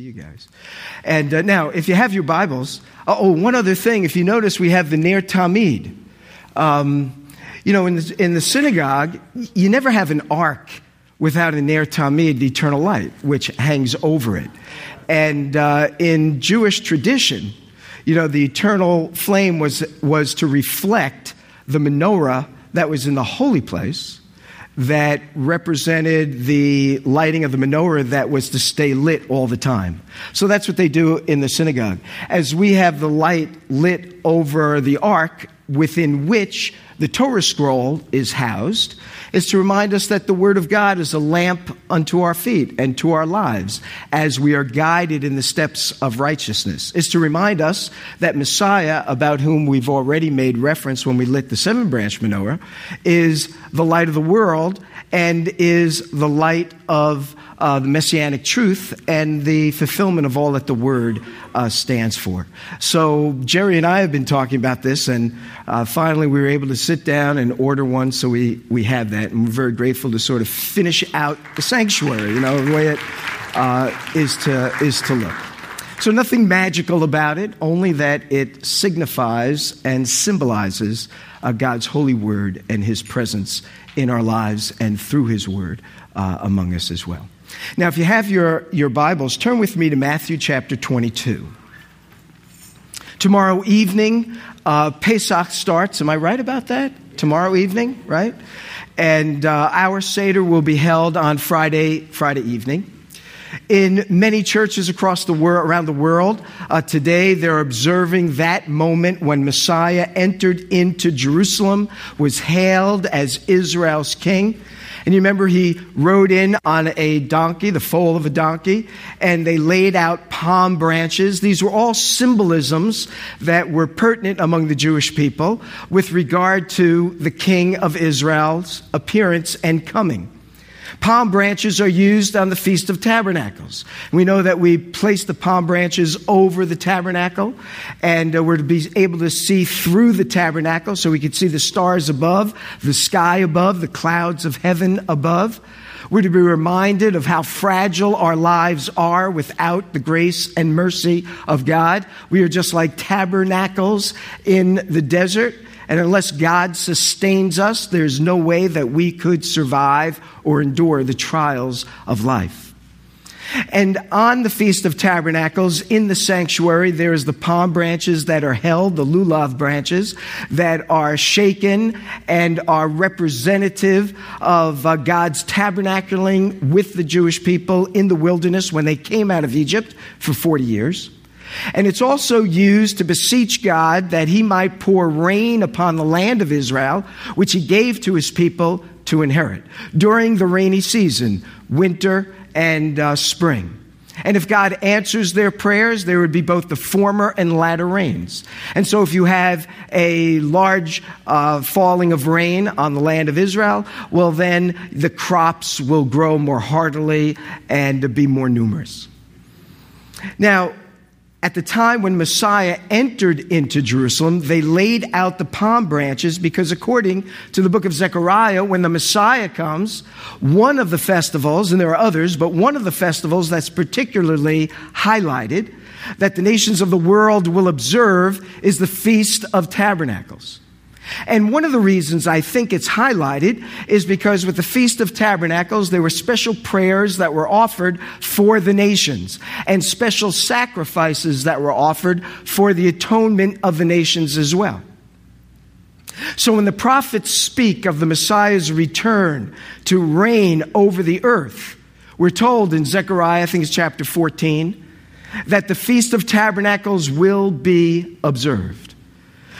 you guys. And uh, now, if you have your Bibles, oh, one other thing. If you notice, we have the Ner Tamid. Um, you know, in the, in the synagogue, you never have an ark without a Ner Tamid, the eternal light, which hangs over it. And uh, in Jewish tradition, you know, the eternal flame was, was to reflect the menorah that was in the holy place that represented the lighting of the menorah that was to stay lit all the time. So that's what they do in the synagogue. As we have the light lit over the ark within which the Torah scroll is housed, is to remind us that the Word of God is a lamp unto our feet and to our lives as we are guided in the steps of righteousness. Is to remind us that Messiah, about whom we've already made reference when we lit the seven branch menorah, is the light of the world and is the light of uh, the messianic truth and the fulfillment of all that the word uh, stands for. So, Jerry and I have been talking about this, and uh, finally we were able to sit down and order one, so we, we have that, and we're very grateful to sort of finish out the sanctuary, you know, the way it uh, is to, is to look. So, nothing magical about it, only that it signifies and symbolizes uh, God's holy word and his presence in our lives and through his word uh, among us as well. Now, if you have your, your Bibles, turn with me to Matthew chapter 22. Tomorrow evening, uh, Pesach starts. Am I right about that? Tomorrow evening, right? And uh, our Seder will be held on Friday, Friday evening. In many churches across the world, around the world, uh, today they're observing that moment when Messiah entered into Jerusalem, was hailed as Israel's king. And you remember he rode in on a donkey, the foal of a donkey, and they laid out palm branches. These were all symbolisms that were pertinent among the Jewish people with regard to the king of Israel's appearance and coming. Palm branches are used on the Feast of Tabernacles. We know that we place the palm branches over the tabernacle, and uh, we're to be able to see through the tabernacle so we can see the stars above, the sky above, the clouds of heaven above. We're to be reminded of how fragile our lives are without the grace and mercy of God. We are just like tabernacles in the desert. And unless God sustains us, there's no way that we could survive or endure the trials of life. And on the Feast of Tabernacles, in the sanctuary, there's the palm branches that are held, the lulav branches, that are shaken and are representative of uh, God's tabernacling with the Jewish people in the wilderness when they came out of Egypt for 40 years. And it's also used to beseech God that he might pour rain upon the land of Israel, which he gave to his people to inherit during the rainy season, winter and uh, spring. And if God answers their prayers, there would be both the former and latter rains. And so, if you have a large uh, falling of rain on the land of Israel, well, then the crops will grow more heartily and be more numerous. Now, at the time when Messiah entered into Jerusalem, they laid out the palm branches because, according to the book of Zechariah, when the Messiah comes, one of the festivals, and there are others, but one of the festivals that's particularly highlighted that the nations of the world will observe is the Feast of Tabernacles. And one of the reasons I think it's highlighted is because with the Feast of Tabernacles, there were special prayers that were offered for the nations and special sacrifices that were offered for the atonement of the nations as well. So when the prophets speak of the Messiah's return to reign over the earth, we're told in Zechariah, I think it's chapter 14, that the Feast of Tabernacles will be observed.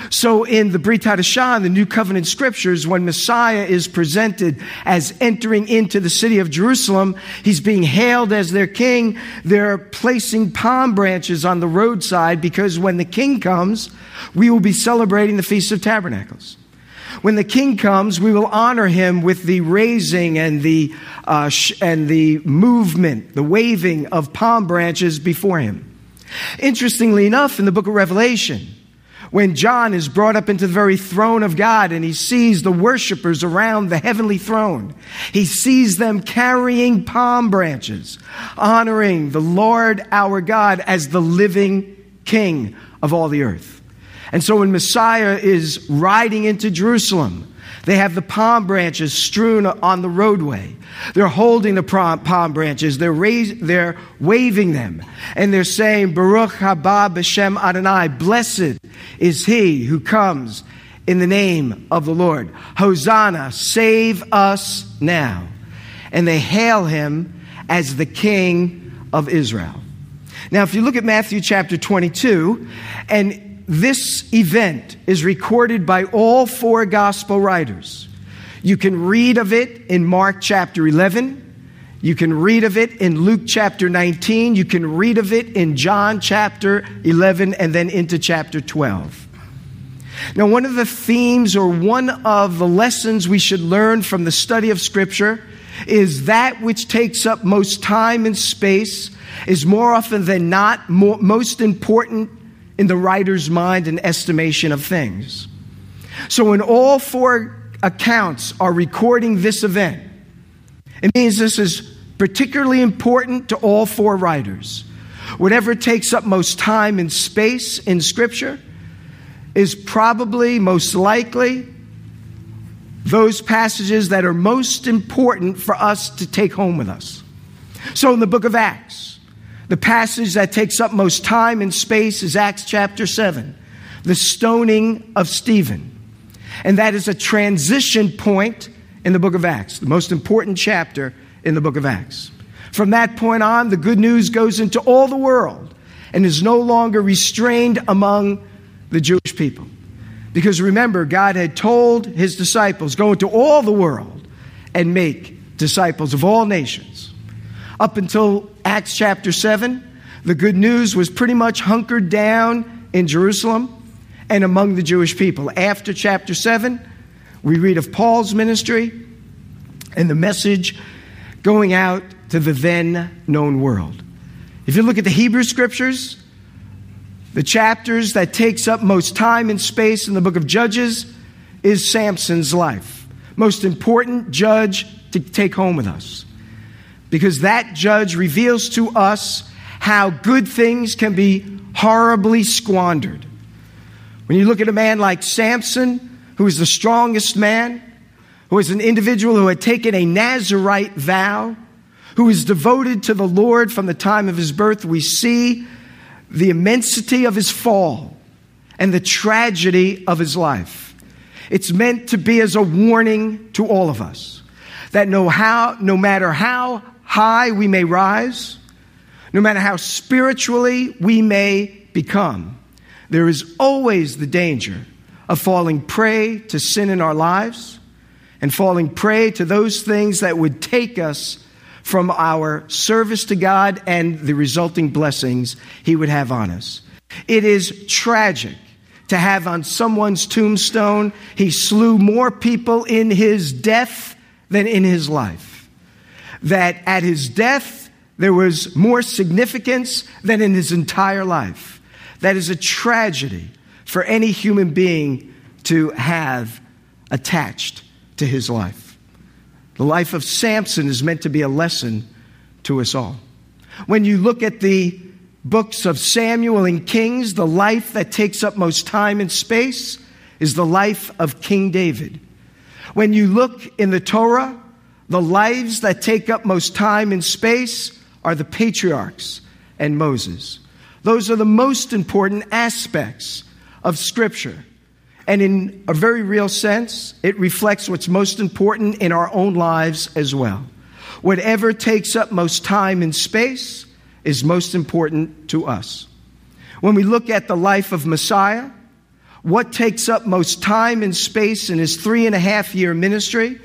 So in the Brit Hadashah, the New Covenant Scriptures, when Messiah is presented as entering into the city of Jerusalem, he's being hailed as their king. They're placing palm branches on the roadside because when the king comes, we will be celebrating the Feast of Tabernacles. When the king comes, we will honor him with the raising and the, uh, sh- and the movement, the waving of palm branches before him. Interestingly enough, in the book of Revelation, When John is brought up into the very throne of God and he sees the worshipers around the heavenly throne, he sees them carrying palm branches, honoring the Lord our God as the living King of all the earth. And so when Messiah is riding into Jerusalem, they have the palm branches strewn on the roadway. They're holding the palm branches. They're, raise, they're waving them. And they're saying, Baruch haba b'shem Adonai. Blessed is he who comes in the name of the Lord. Hosanna, save us now. And they hail him as the King of Israel. Now, if you look at Matthew chapter 22, and this event is recorded by all four gospel writers. You can read of it in Mark chapter 11. You can read of it in Luke chapter 19. You can read of it in John chapter 11 and then into chapter 12. Now, one of the themes or one of the lessons we should learn from the study of Scripture is that which takes up most time and space is more often than not more, most important in the writer's mind and estimation of things. So, when all four accounts are recording this event, it means this is particularly important to all four writers. Whatever takes up most time and space in Scripture is probably most likely those passages that are most important for us to take home with us. So, in the book of Acts, the passage that takes up most time and space is Acts chapter 7, the stoning of Stephen. And that is a transition point in the book of Acts, the most important chapter in the book of Acts. From that point on, the good news goes into all the world and is no longer restrained among the Jewish people. Because remember, God had told his disciples, go into all the world and make disciples of all nations. Up until Acts chapter 7, the good news was pretty much hunkered down in Jerusalem and among the Jewish people. After chapter 7, we read of Paul's ministry and the message going out to the then known world. If you look at the Hebrew scriptures, the chapters that takes up most time and space in the book of Judges is Samson's life. Most important judge to take home with us because that judge reveals to us how good things can be horribly squandered. When you look at a man like Samson, who is the strongest man, who is an individual who had taken a Nazarite vow, who is devoted to the Lord from the time of his birth, we see the immensity of his fall and the tragedy of his life. It's meant to be as a warning to all of us that no, how, no matter how high we may rise, no matter how spiritually we may become, there is always the danger of falling prey to sin in our lives and falling prey to those things that would take us from our service to God and the resulting blessings He would have on us. It is tragic to have on someone's tombstone, He slew more people in His death than in His life that at his death there was more significance than in his entire life. That is a tragedy for any human being to have attached to his life. The life of Samson is meant to be a lesson to us all. When you look at the books of Samuel and Kings, the life that takes up most time and space is the life of King David. When you look in the Torah, the lives that take up most time and space are the patriarchs and Moses. Those are the most important aspects of Scripture. And in a very real sense, it reflects what's most important in our own lives as well. Whatever takes up most time and space is most important to us. When we look at the life of Messiah, what takes up most time and space in his three and a half year ministry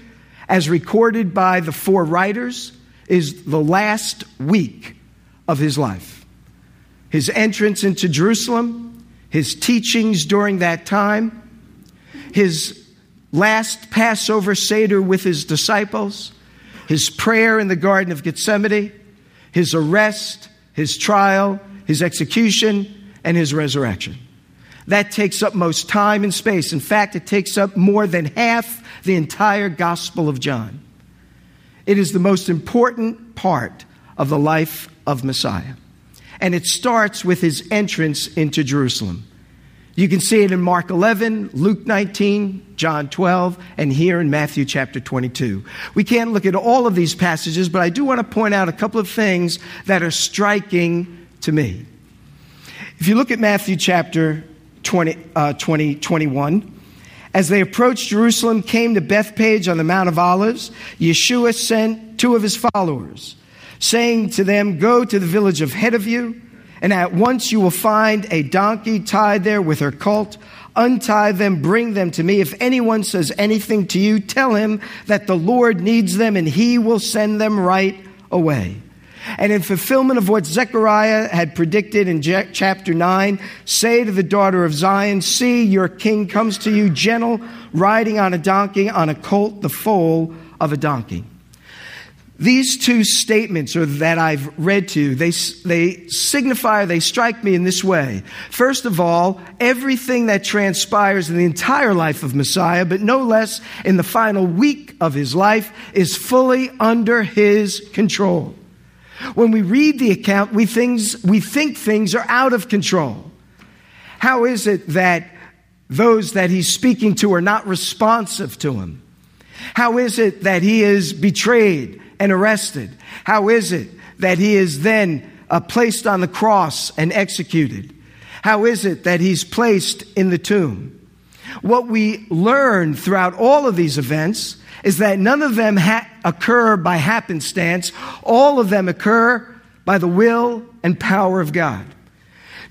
as recorded by the four writers, is the last week of his life. His entrance into Jerusalem, his teachings during that time, his last Passover Seder with his disciples, his prayer in the Garden of Gethsemane, his arrest, his trial, his execution, and his resurrection. That takes up most time and space. In fact, it takes up more than half the entire Gospel of John. It is the most important part of the life of Messiah. And it starts with his entrance into Jerusalem. You can see it in Mark 11, Luke 19, John 12, and here in Matthew chapter 22. We can't look at all of these passages, but I do want to point out a couple of things that are striking to me. If you look at Matthew chapter 20, uh, 20 21, as they approached Jerusalem, came to Bethphage on the Mount of Olives, Yeshua sent two of his followers, saying to them, Go to the village ahead of you and at once you will find a donkey tied there with her colt. Untie them, bring them to me. If anyone says anything to you, tell him that the Lord needs them and he will send them right away. And in fulfillment of what Zechariah had predicted in chapter 9, say to the daughter of Zion, See, your king comes to you gentle, riding on a donkey, on a colt, the foal of a donkey. These two statements or that I've read to you, they, they signify, they strike me in this way. First of all, everything that transpires in the entire life of Messiah, but no less in the final week of his life, is fully under his control. When we read the account, we, things, we think things are out of control. How is it that those that he's speaking to are not responsive to him? How is it that he is betrayed? and arrested? How is it that he is then uh, placed on the cross and executed? How is it that he's placed in the tomb? What we learn throughout all of these events is that none of them ha- occur by happenstance, all of them occur by the will and power of God.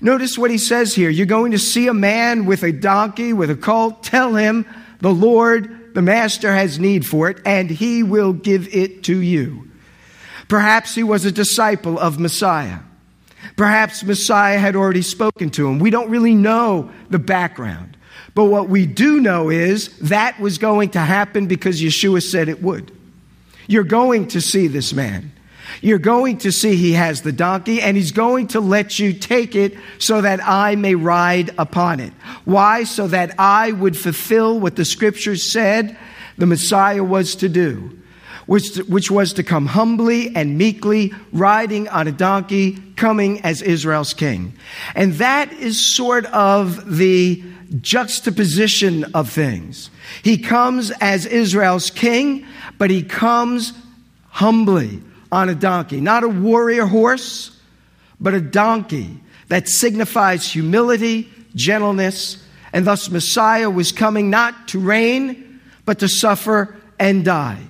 Notice what he says here. You're going to see a man with a donkey, with a colt. Tell him the Lord the master has need for it, and he will give it to you. Perhaps he was a disciple of Messiah. Perhaps Messiah had already spoken to him. We don't really know the background. But what we do know is that was going to happen because Yeshua said it would. You're going to see this man. You're going to see he has the donkey and he's going to let you take it so that I may ride upon it. Why? So that I would fulfill what the scriptures said the Messiah was to do, which, which was to come humbly and meekly, riding on a donkey, coming as Israel's king. And that is sort of the juxtaposition of things. He comes as Israel's king, but he comes humbly on a donkey, not a warrior horse, but a donkey that signifies humility, gentleness, and thus Messiah was coming not to reign, but to suffer and die.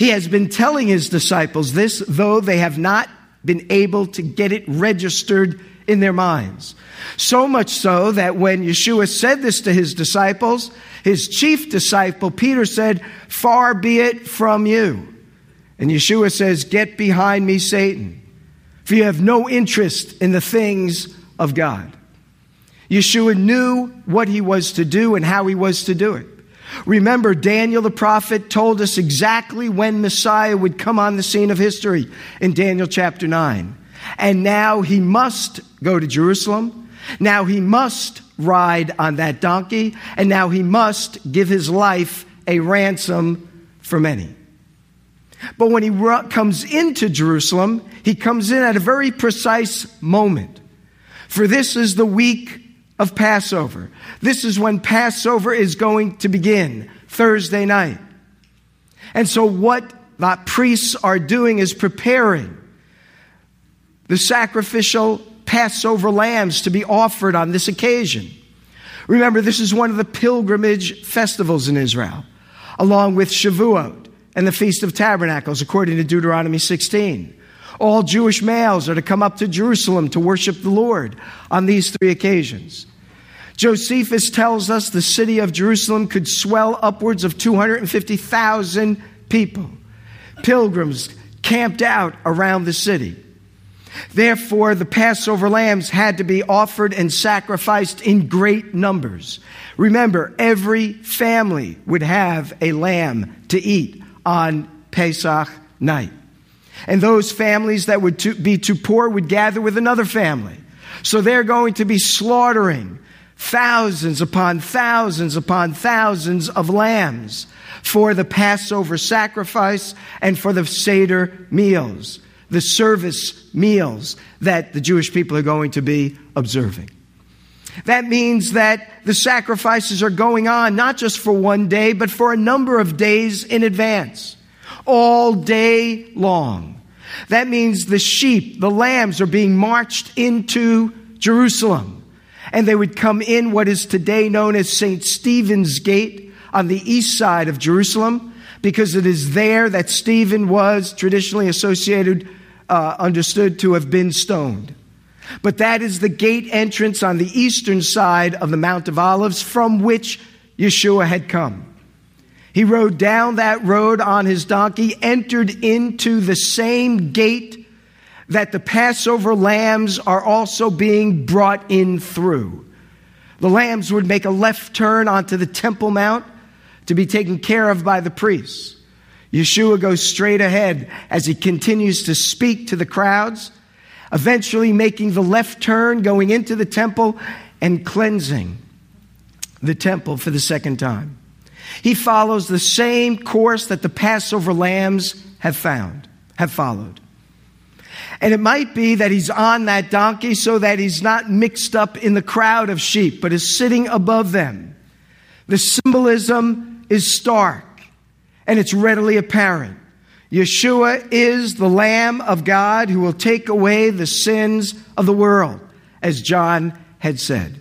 He has been telling his disciples this, though they have not been able to get it registered in their minds. So much so that when Yeshua said this to his disciples, his chief disciple, Peter, said, Far be it from you. And Yeshua says, Get behind me, Satan, for you have no interest in the things of God. Yeshua knew what he was to do and how he was to do it. Remember, Daniel the prophet told us exactly when Messiah would come on the scene of history in Daniel chapter 9. And now he must go to Jerusalem. Now he must ride on that donkey. And now he must give his life a ransom for many. But when he comes into Jerusalem, he comes in at a very precise moment. For this is the week of Passover. This is when Passover is going to begin, Thursday night. And so, what the priests are doing is preparing the sacrificial Passover lambs to be offered on this occasion. Remember, this is one of the pilgrimage festivals in Israel, along with Shavuot and the Feast of Tabernacles, according to Deuteronomy 16. All Jewish males are to come up to Jerusalem to worship the Lord on these three occasions. Josephus tells us the city of Jerusalem could swell upwards of 250,000 people, pilgrims camped out around the city. Therefore, the Passover lambs had to be offered and sacrificed in great numbers. Remember, every family would have a lamb to eat on Pesach night. And those families that would be too poor would gather with another family. So they're going to be slaughtering thousands upon thousands upon thousands of lambs for the Passover sacrifice and for the Seder meals, the service meals that the Jewish people are going to be observing. That means that the sacrifices are going on not just for one day, but for a number of days in advance, all day long. That means the sheep, the lambs are being marched into Jerusalem. And they would come in what is today known as St. Stephen's Gate on the east side of Jerusalem, because it is there that Stephen was traditionally associated, uh, understood to have been stoned. But that is the gate entrance on the eastern side of the Mount of Olives from which Yeshua had come. He rode down that road on his donkey, entered into the same gate that the Passover lambs are also being brought in through. The lambs would make a left turn onto the Temple Mount to be taken care of by the priests. Yeshua goes straight ahead as he continues to speak to the crowds, eventually making the left turn, going into the temple, and cleansing the temple for the second time. He follows the same course that the Passover lambs have found, have followed. And it might be that he's on that donkey so that he's not mixed up in the crowd of sheep, but is sitting above them. The symbolism is stark and it's readily apparent. Yeshua is the Lamb of God who will take away the sins of the world, as John had said.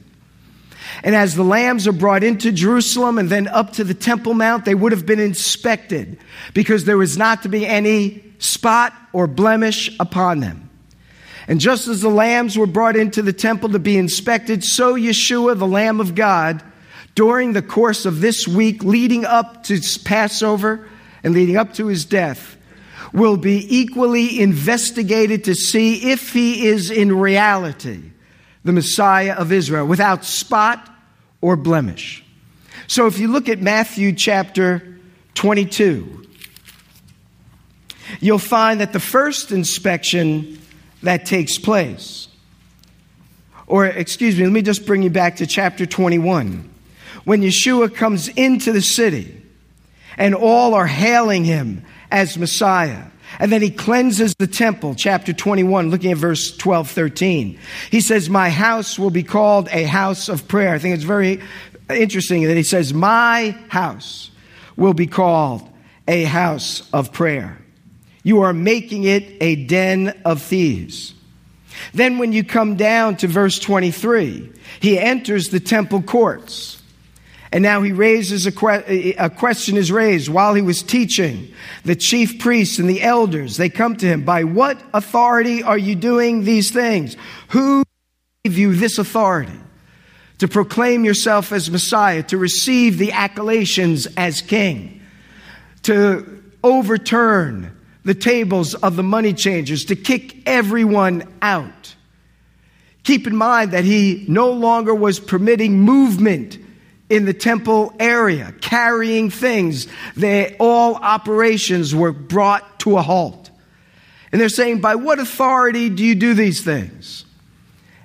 And as the lambs are brought into Jerusalem and then up to the Temple Mount, they would have been inspected because there was not to be any spot or blemish upon them. And just as the lambs were brought into the temple to be inspected, so Yeshua, the Lamb of God, during the course of this week leading up to Passover and leading up to his death, will be equally investigated to see if he is in reality the Messiah of Israel without spot or blemish. So if you look at Matthew chapter 22, you'll find that the first inspection that takes place, or excuse me, let me just bring you back to chapter 21. When Yeshua comes into the city and all are hailing him as Messiah, and then he cleanses the temple, chapter 21, looking at verse 12, 13. He says, My house will be called a house of prayer. I think it's very interesting that he says, My house will be called a house of prayer. You are making it a den of thieves. Then, when you come down to verse 23, he enters the temple courts. And now he raises a, que- a, question is raised while he was teaching. The chief priests and the elders, they come to him. By what authority are you doing these things? Who gave you this authority to proclaim yourself as Messiah, to receive the acclamations as king, to overturn the tables of the money changers, to kick everyone out? Keep in mind that he no longer was permitting movement in the temple area, carrying things. They, all operations were brought to a halt. And they're saying, By what authority do you do these things?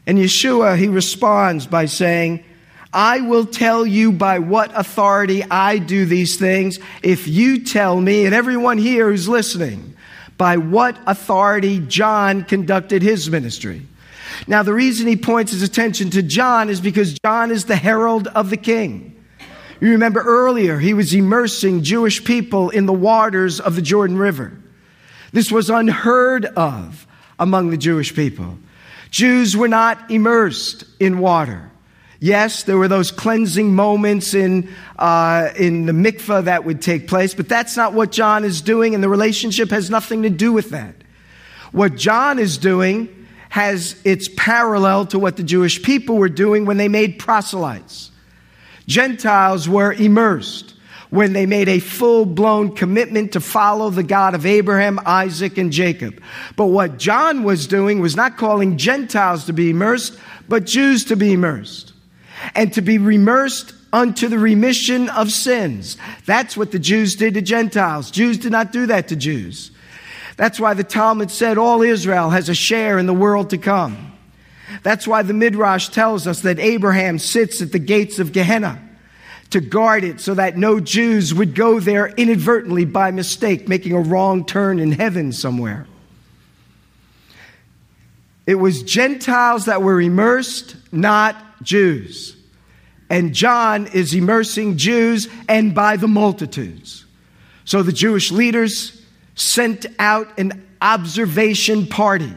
And Yeshua, he responds by saying, I will tell you by what authority I do these things if you tell me, and everyone here who's listening, by what authority John conducted his ministry. Now, the reason he points his attention to John is because John is the herald of the king. You remember earlier, he was immersing Jewish people in the waters of the Jordan River. This was unheard of among the Jewish people. Jews were not immersed in water. Yes, there were those cleansing moments in, uh, in the mikveh that would take place, but that's not what John is doing, and the relationship has nothing to do with that. What John is doing has its parallel to what the Jewish people were doing when they made proselytes. Gentiles were immersed when they made a full blown commitment to follow the God of Abraham, Isaac, and Jacob. But what John was doing was not calling Gentiles to be immersed, but Jews to be immersed. And to be immersed unto the remission of sins. That's what the Jews did to Gentiles. Jews did not do that to Jews. That's why the Talmud said all Israel has a share in the world to come. That's why the Midrash tells us that Abraham sits at the gates of Gehenna to guard it so that no Jews would go there inadvertently by mistake, making a wrong turn in heaven somewhere. It was Gentiles that were immersed, not Jews. And John is immersing Jews and by the multitudes. So the Jewish leaders sent out an observation party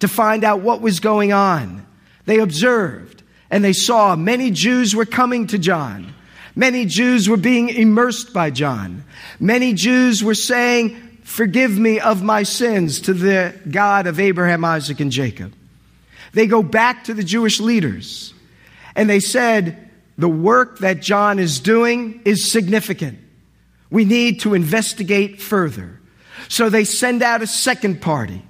to find out what was going on. They observed and they saw many Jews were coming to John. Many Jews were being immersed by John. Many Jews were saying, Forgive me of my sins to the God of Abraham, Isaac, and Jacob. They go back to the Jewish leaders and they said, The work that John is doing is significant. We need to investigate further. So they send out a second party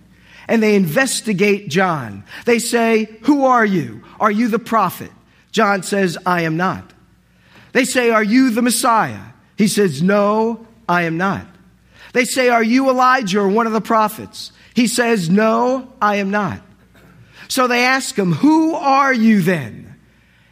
and they investigate John. They say, Who are you? Are you the prophet? John says, I am not. They say, Are you the Messiah? He says, No, I am not. They say, Are you Elijah or one of the prophets? He says, No, I am not. So they ask him, Who are you then?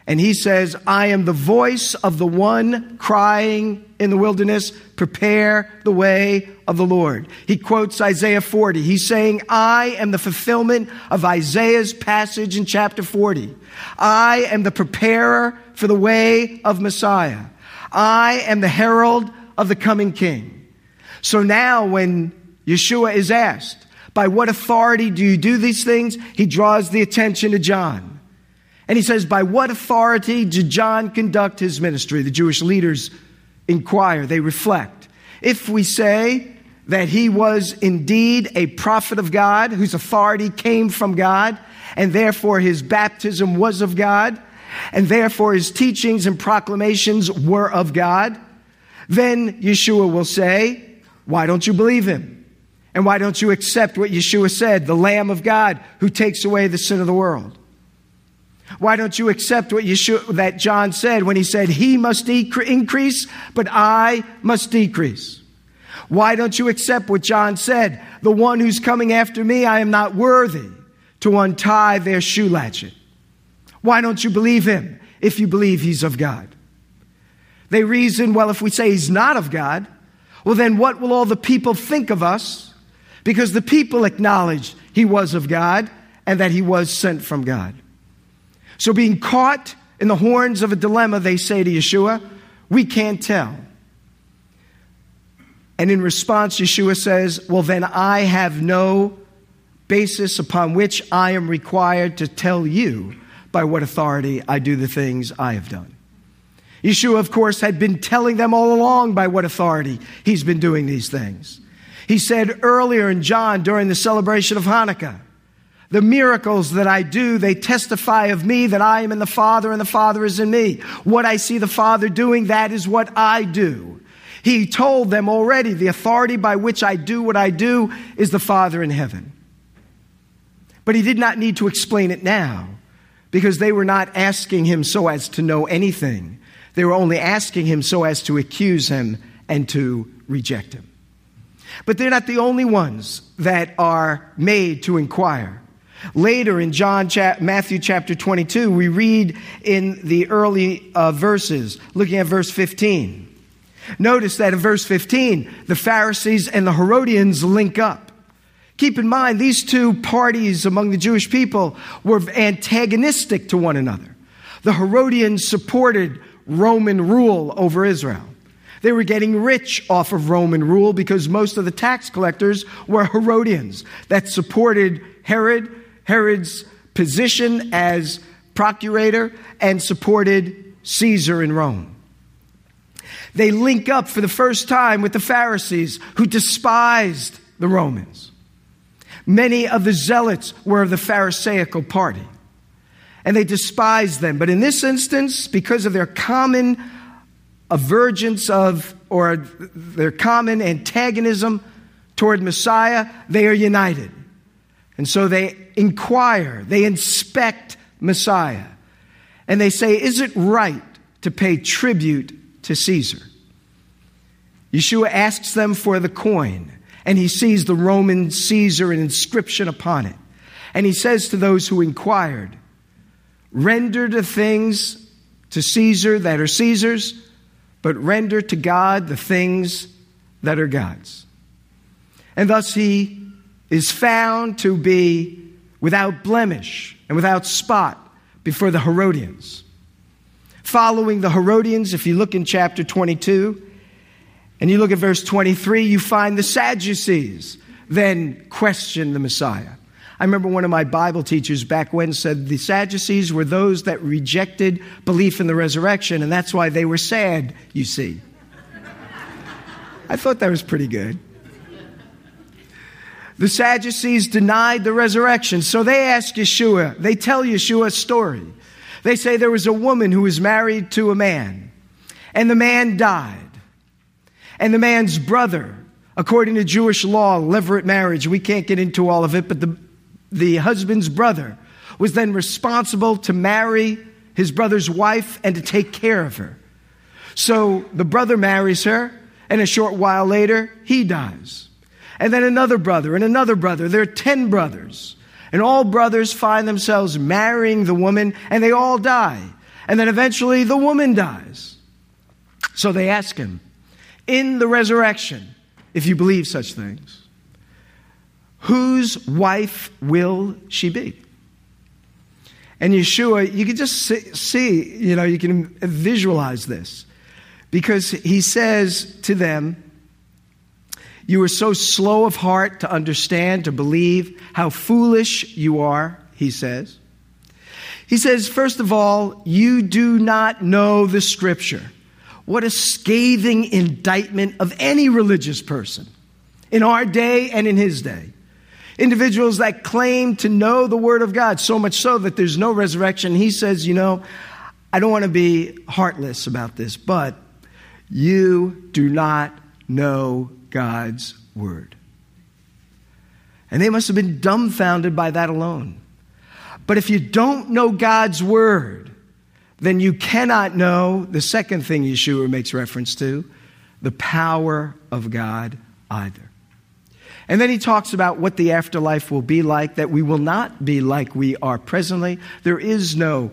And he says, I am the voice of the one crying in the wilderness, prepare the way of the Lord. He quotes Isaiah 40. He's saying, I am the fulfillment of Isaiah's passage in chapter 40. I am the preparer for the way of Messiah. I am the herald of the coming king. So now when Yeshua is asked, by what authority do you do these things? He draws the attention to John. And he says, By what authority did John conduct his ministry? The Jewish leaders inquire, they reflect. If we say that he was indeed a prophet of God, whose authority came from God, and therefore his baptism was of God, and therefore his teachings and proclamations were of God, then Yeshua will say, Why don't you believe him? And why don't you accept what Yeshua said, the Lamb of God who takes away the sin of the world? Why don't you accept what that John said when he said, He must increase, but I must decrease? Why don't you accept what John said? The one who's coming after me, I am not worthy to untie their shoe latchet. Why don't you believe him if you believe he's of God? They reason, well, if we say he's not of God, well, then what will all the people think of us? Because the people acknowledged he was of God and that he was sent from God. So, being caught in the horns of a dilemma, they say to Yeshua, We can't tell. And in response, Yeshua says, Well, then I have no basis upon which I am required to tell you by what authority I do the things I have done. Yeshua, of course, had been telling them all along by what authority he's been doing these things. He said earlier in John during the celebration of Hanukkah, the miracles that I do, they testify of me that I am in the Father and the Father is in me. What I see the Father doing, that is what I do. He told them already, the authority by which I do what I do is the Father in heaven. But he did not need to explain it now because they were not asking him so as to know anything. They were only asking him so as to accuse him and to reject him. But they're not the only ones that are made to inquire. Later in John, Matthew chapter 22, we read in the early uh, verses, looking at verse 15. Notice that in verse 15, the Pharisees and the Herodians link up. Keep in mind, these two parties among the Jewish people were antagonistic to one another. The Herodians supported Roman rule over Israel. They were getting rich off of Roman rule because most of the tax collectors were Herodians that supported Herod Herod's position as procurator and supported Caesar in Rome. They link up for the first time with the Pharisees who despised the Romans. Many of the zealots were of the Pharisaical party and they despised them. But in this instance, because of their common avergence of, or their common antagonism toward Messiah, they are united. And so they inquire, they inspect Messiah, and they say, Is it right to pay tribute to Caesar? Yeshua asks them for the coin, and he sees the Roman Caesar, an inscription upon it. And he says to those who inquired, Render the things to Caesar that are Caesar's, but render to God the things that are God's. And thus he is found to be without blemish and without spot before the Herodians. Following the Herodians, if you look in chapter 22 and you look at verse 23, you find the Sadducees then question the Messiah. I remember one of my Bible teachers back when said the Sadducees were those that rejected belief in the resurrection, and that's why they were sad, you see. I thought that was pretty good. The Sadducees denied the resurrection, so they ask Yeshua, they tell Yeshua a story. They say there was a woman who was married to a man, and the man died. And the man's brother, according to Jewish law, levirate marriage, we can't get into all of it, but the, the husband's brother was then responsible to marry his brother's wife and to take care of her. So the brother marries her, and a short while later, he dies and then another brother, and another brother. There are 10 brothers. And all brothers find themselves marrying the woman, and they all die. And then eventually the woman dies. So they ask him, in the resurrection, if you believe such things, whose wife will she be? And Yeshua, you can just see, you know, you can visualize this because he says to them, you are so slow of heart to understand, to believe how foolish you are, he says. He says, first of all, you do not know the scripture. What a scathing indictment of any religious person in our day and in his day. Individuals that claim to know the Word of God, so much so that there's no resurrection. He says, You know, I don't want to be heartless about this, but you do not know God's word. And they must have been dumbfounded by that alone. But if you don't know God's word, then you cannot know the second thing Yeshua makes reference to the power of God either. And then he talks about what the afterlife will be like, that we will not be like we are presently. There is no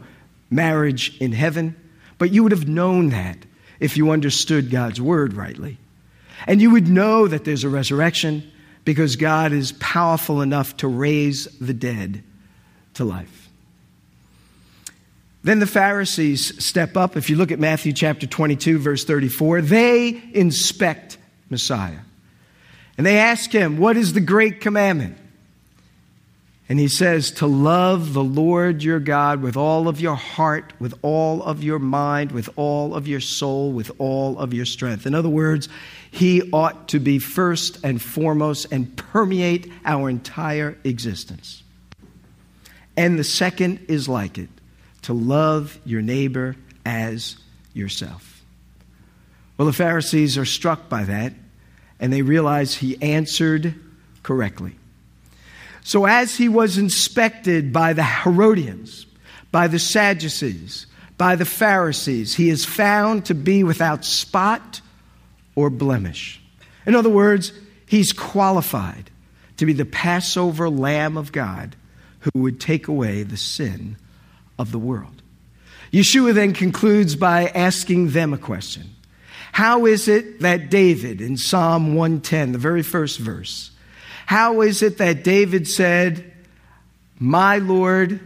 marriage in heaven, but you would have known that if you understood God's word rightly. And you would know that there's a resurrection because God is powerful enough to raise the dead to life. Then the Pharisees step up. If you look at Matthew chapter 22, verse 34, they inspect Messiah. And they ask him, What is the great commandment? And he says, To love the Lord your God with all of your heart, with all of your mind, with all of your soul, with all of your strength. In other words, he ought to be first and foremost and permeate our entire existence. And the second is like it to love your neighbor as yourself. Well, the Pharisees are struck by that, and they realize he answered correctly. So, as he was inspected by the Herodians, by the Sadducees, by the Pharisees, he is found to be without spot or blemish. In other words, he's qualified to be the Passover Lamb of God who would take away the sin of the world. Yeshua then concludes by asking them a question How is it that David in Psalm 110, the very first verse, how is it that David said, My Lord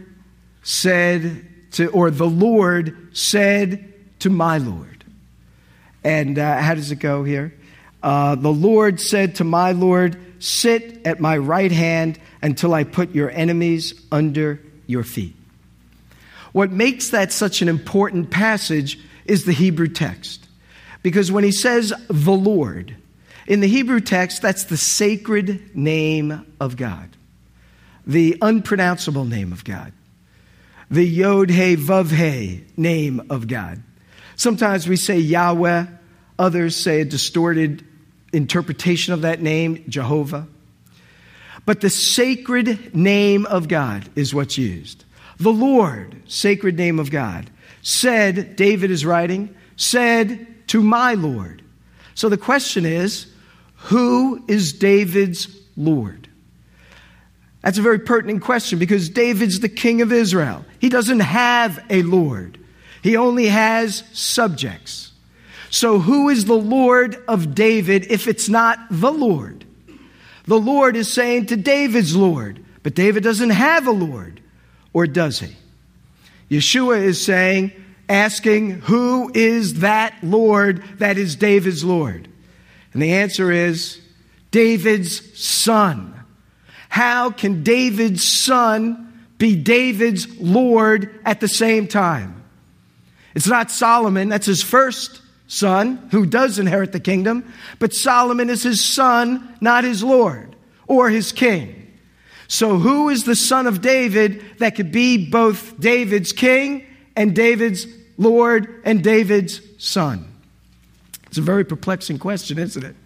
said to, or the Lord said to my Lord? And uh, how does it go here? Uh, the Lord said to my Lord, Sit at my right hand until I put your enemies under your feet. What makes that such an important passage is the Hebrew text. Because when he says the Lord, in the Hebrew text, that's the sacred name of God, the unpronounceable name of God, the Yod He Vav He name of God. Sometimes we say Yahweh, others say a distorted interpretation of that name, Jehovah. But the sacred name of God is what's used. The Lord, sacred name of God, said, David is writing, said to my Lord. So the question is, who is David's Lord? That's a very pertinent question because David's the king of Israel. He doesn't have a Lord, he only has subjects. So, who is the Lord of David if it's not the Lord? The Lord is saying to David's Lord, but David doesn't have a Lord, or does he? Yeshua is saying, asking, Who is that Lord that is David's Lord? And the answer is David's son. How can David's son be David's Lord at the same time? It's not Solomon, that's his first son who does inherit the kingdom, but Solomon is his son, not his Lord or his king. So, who is the son of David that could be both David's king and David's Lord and David's son? It's a very perplexing question, isn't it?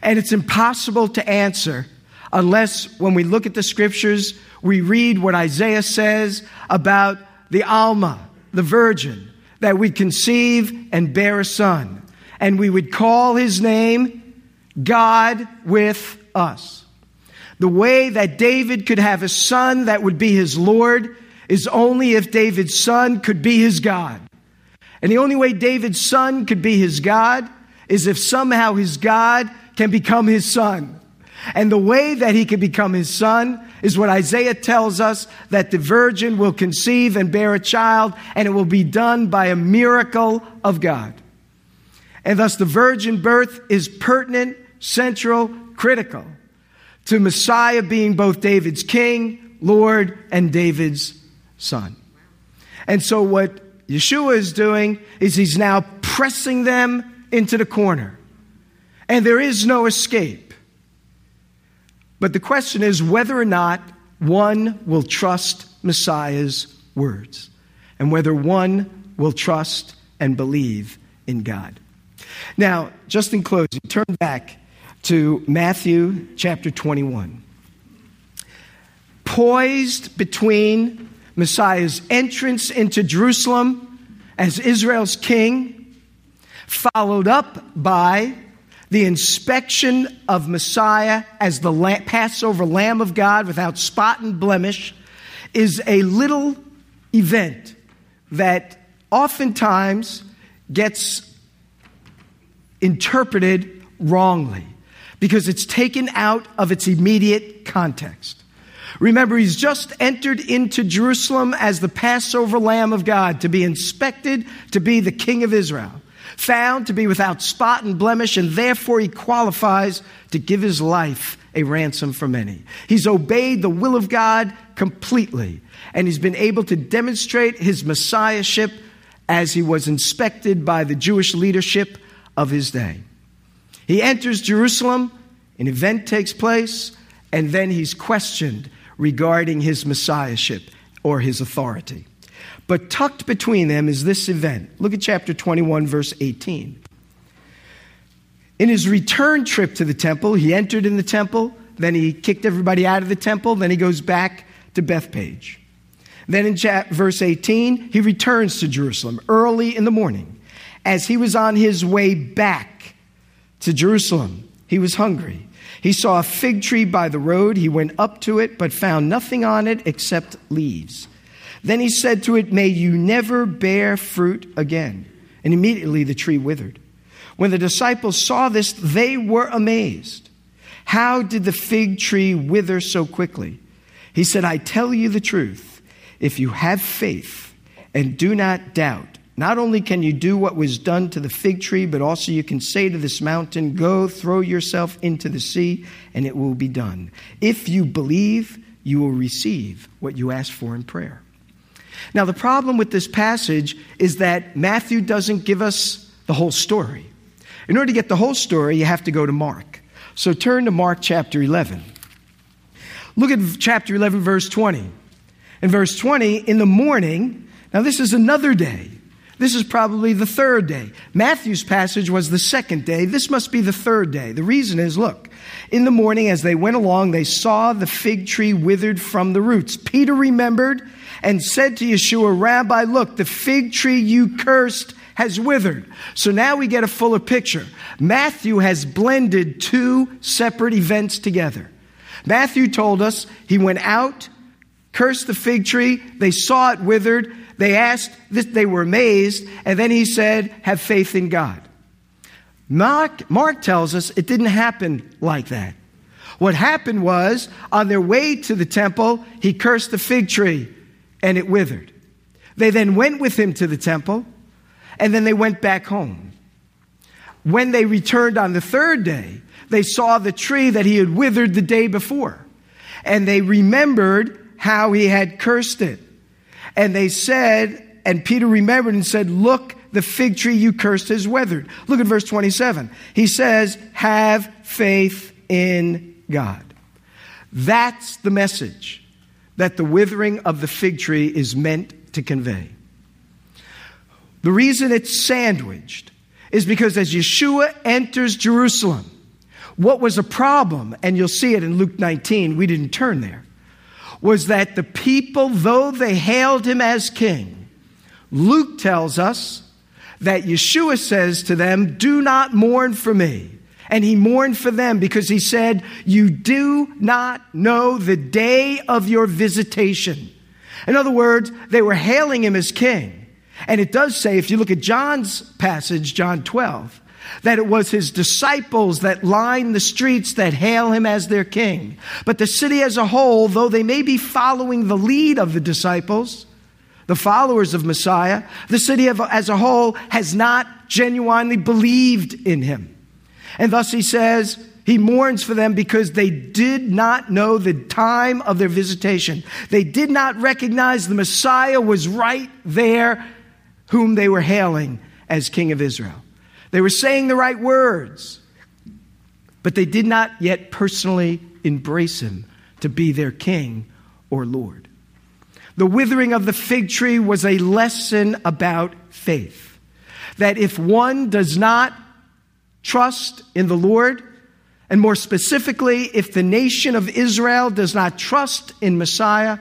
And it's impossible to answer unless, when we look at the scriptures, we read what Isaiah says about the Alma, the virgin, that would conceive and bear a son. And we would call his name God with us. The way that David could have a son that would be his Lord is only if David's son could be his God. And the only way David's son could be his God is if somehow his God can become his son. And the way that he can become his son is what Isaiah tells us that the virgin will conceive and bear a child, and it will be done by a miracle of God. And thus, the virgin birth is pertinent, central, critical to Messiah being both David's king, Lord, and David's son. And so, what Yeshua is doing is he's now pressing them into the corner. And there is no escape. But the question is whether or not one will trust Messiah's words and whether one will trust and believe in God. Now, just in closing, turn back to Matthew chapter 21. Poised between Messiah's entrance into Jerusalem as Israel's king, followed up by the inspection of Messiah as the Passover Lamb of God without spot and blemish is a little event that oftentimes gets interpreted wrongly because it's taken out of its immediate context. Remember, he's just entered into Jerusalem as the Passover Lamb of God to be inspected, to be the King of Israel found to be without spot and blemish, and therefore he qualifies to give his life a ransom for many. He's obeyed the will of God completely, and he's been able to demonstrate his messiahship as he was inspected by the Jewish leadership of his day. He enters Jerusalem, an event takes place, and then he's questioned regarding his messiahship or his authority. But tucked between them is this event. Look at chapter 21, verse 18. In his return trip to the temple, he entered in the temple, then he kicked everybody out of the temple, then he goes back to Bethphage. Then in verse 18, he returns to Jerusalem early in the morning. As he was on his way back to Jerusalem, he was hungry. He saw a fig tree by the road. He went up to it, but found nothing on it except leaves. Then he said to it, May you never bear fruit again. And immediately the tree withered. When the disciples saw this, they were amazed. How did the fig tree wither so quickly? He said, I tell you the truth. If you have faith and do not doubt, not only can you do what was done to the fig tree, but also you can say to this mountain, Go throw yourself into the sea, and it will be done. If you believe, you will receive what you ask for in prayer. Now, the problem with this passage is that Matthew doesn't give us the whole story. In order to get the whole story, you have to go to Mark. So turn to Mark chapter 11. Look at chapter 11, verse 20. In verse 20, in the morning, now this is another day. This is probably the third day. Matthew's passage was the second day. This must be the third day. The reason is look, in the morning as they went along, they saw the fig tree withered from the roots. Peter remembered and said to Yeshua, Rabbi, look, the fig tree you cursed has withered. So now we get a fuller picture. Matthew has blended two separate events together. Matthew told us he went out, cursed the fig tree, they saw it withered, they asked, they were amazed, and then he said, Have faith in God. Mark, Mark tells us it didn't happen like that. What happened was, on their way to the temple, he cursed the fig tree and it withered. They then went with him to the temple and then they went back home. When they returned on the third day, they saw the tree that he had withered the day before. And they remembered how he had cursed it. And they said, and Peter remembered and said, Look, the fig tree you cursed has withered. Look at verse 27. He says, Have faith in God. That's the message that the withering of the fig tree is meant to convey. The reason it's sandwiched is because as Yeshua enters Jerusalem, what was a problem, and you'll see it in Luke 19, we didn't turn there, was that the people, though they hailed him as king, Luke tells us that Yeshua says to them, Do not mourn for me. And he mourned for them because he said, You do not know the day of your visitation. In other words, they were hailing him as king. And it does say, if you look at John's passage, John 12, that it was his disciples that line the streets that hail him as their king. But the city as a whole, though they may be following the lead of the disciples, the followers of Messiah, the city as a whole has not genuinely believed in him. And thus he says, he mourns for them because they did not know the time of their visitation. They did not recognize the Messiah was right there, whom they were hailing as King of Israel. They were saying the right words, but they did not yet personally embrace him to be their king or Lord. The withering of the fig tree was a lesson about faith. That if one does not trust in the Lord, and more specifically, if the nation of Israel does not trust in Messiah,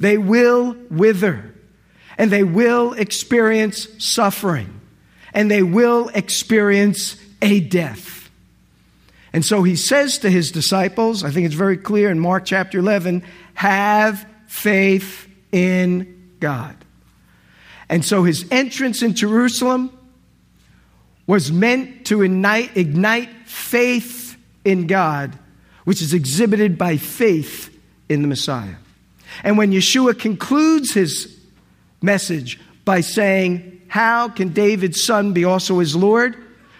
they will wither and they will experience suffering and they will experience a death. And so he says to his disciples, I think it's very clear in Mark chapter 11, have faith in God. And so his entrance in Jerusalem was meant to ignite, ignite faith in God, which is exhibited by faith in the Messiah. And when Yeshua concludes his message by saying, How can David's son be also his Lord?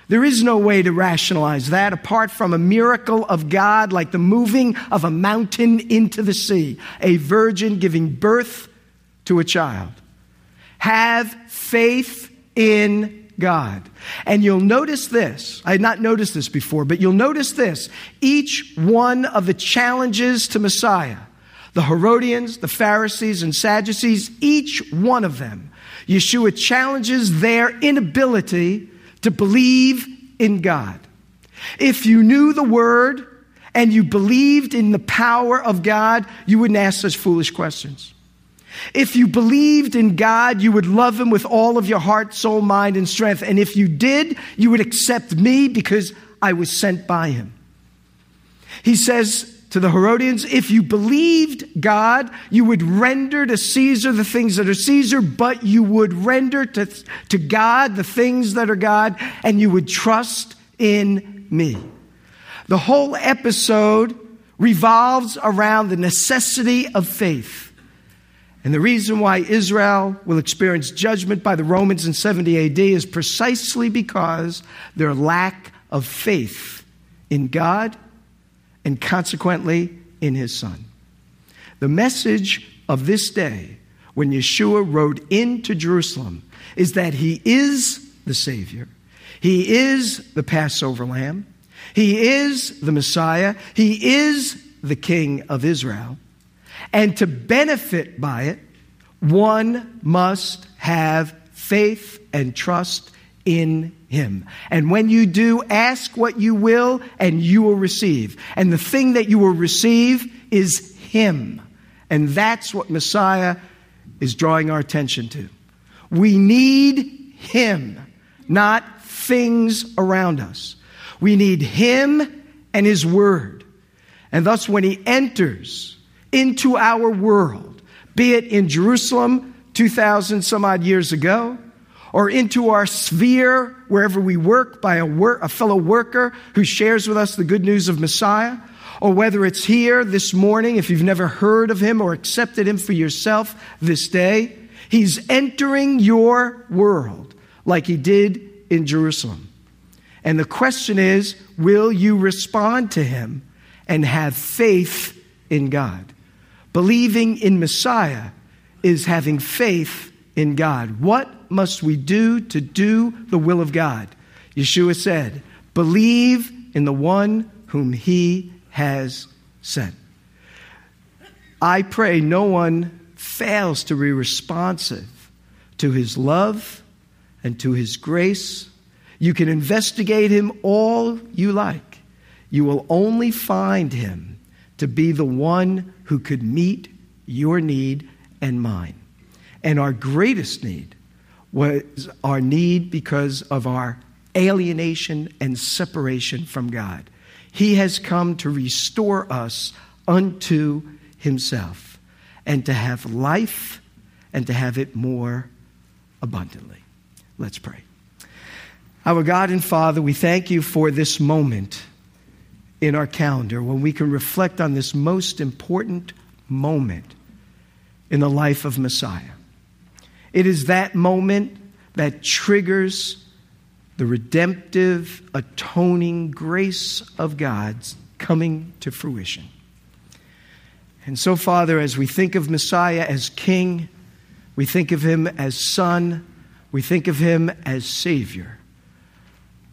There is no way to rationalize that apart from a miracle of God, like the moving of a mountain into the sea, a virgin giving birth to a child. Have faith in God. And you'll notice this. I had not noticed this before, but you'll notice this. Each one of the challenges to Messiah, the Herodians, the Pharisees, and Sadducees, each one of them, Yeshua challenges their inability to believe in God. If you knew the word and you believed in the power of God, you wouldn't ask such foolish questions. If you believed in God, you would love Him with all of your heart, soul, mind, and strength. And if you did, you would accept me because I was sent by Him. He says to the Herodians, if you believed God, you would render to Caesar the things that are Caesar, but you would render to, to God the things that are God, and you would trust in me. The whole episode revolves around the necessity of faith. And the reason why Israel will experience judgment by the Romans in 70 AD is precisely because their lack of faith in God and consequently in his Son. The message of this day, when Yeshua rode into Jerusalem, is that he is the Savior, he is the Passover lamb, he is the Messiah, he is the King of Israel. And to benefit by it, one must have faith and trust in him. And when you do, ask what you will and you will receive. And the thing that you will receive is him. And that's what Messiah is drawing our attention to. We need him, not things around us. We need him and his word. And thus, when he enters into our world, be it in Jerusalem 2,000 some odd years ago, or into our sphere wherever we work by a, work, a fellow worker who shares with us the good news of Messiah, or whether it's here this morning, if you've never heard of him or accepted him for yourself this day, he's entering your world like he did in Jerusalem. And the question is will you respond to him and have faith in God? Believing in Messiah is having faith in God. What must we do to do the will of God? Yeshua said, Believe in the one whom he has sent. I pray no one fails to be responsive to his love and to his grace. You can investigate him all you like. You will only find him to be the one who could meet your need and mine. And our greatest need was our need because of our alienation and separation from God. He has come to restore us unto Himself and to have life and to have it more abundantly. Let's pray. Our God and Father, we thank you for this moment in our calendar when we can reflect on this most important moment in the life of Messiah. It is that moment that triggers the redemptive, atoning grace of God's coming to fruition. And so, Father, as we think of Messiah as King, we think of him as Son, we think of him as Savior.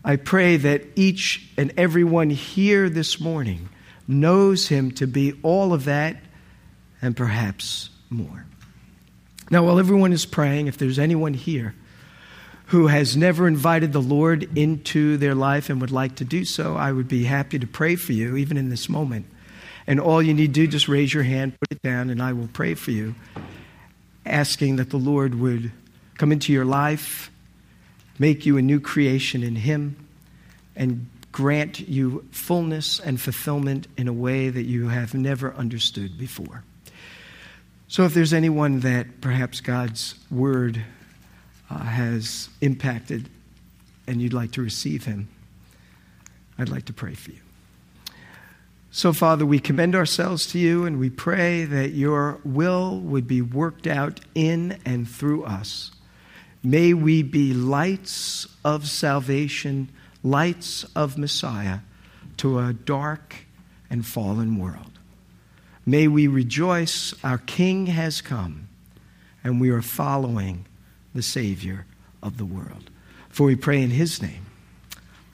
I pray that each and every one here this morning knows him to be all of that and perhaps more. Now, while everyone is praying, if there's anyone here who has never invited the Lord into their life and would like to do so, I would be happy to pray for you, even in this moment. And all you need to do, just raise your hand, put it down, and I will pray for you, asking that the Lord would come into your life, make you a new creation in Him, and grant you fullness and fulfillment in a way that you have never understood before. So, if there's anyone that perhaps God's word uh, has impacted and you'd like to receive him, I'd like to pray for you. So, Father, we commend ourselves to you and we pray that your will would be worked out in and through us. May we be lights of salvation, lights of Messiah to a dark and fallen world. May we rejoice, our King has come, and we are following the Savior of the world. For we pray in his name.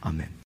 Amen.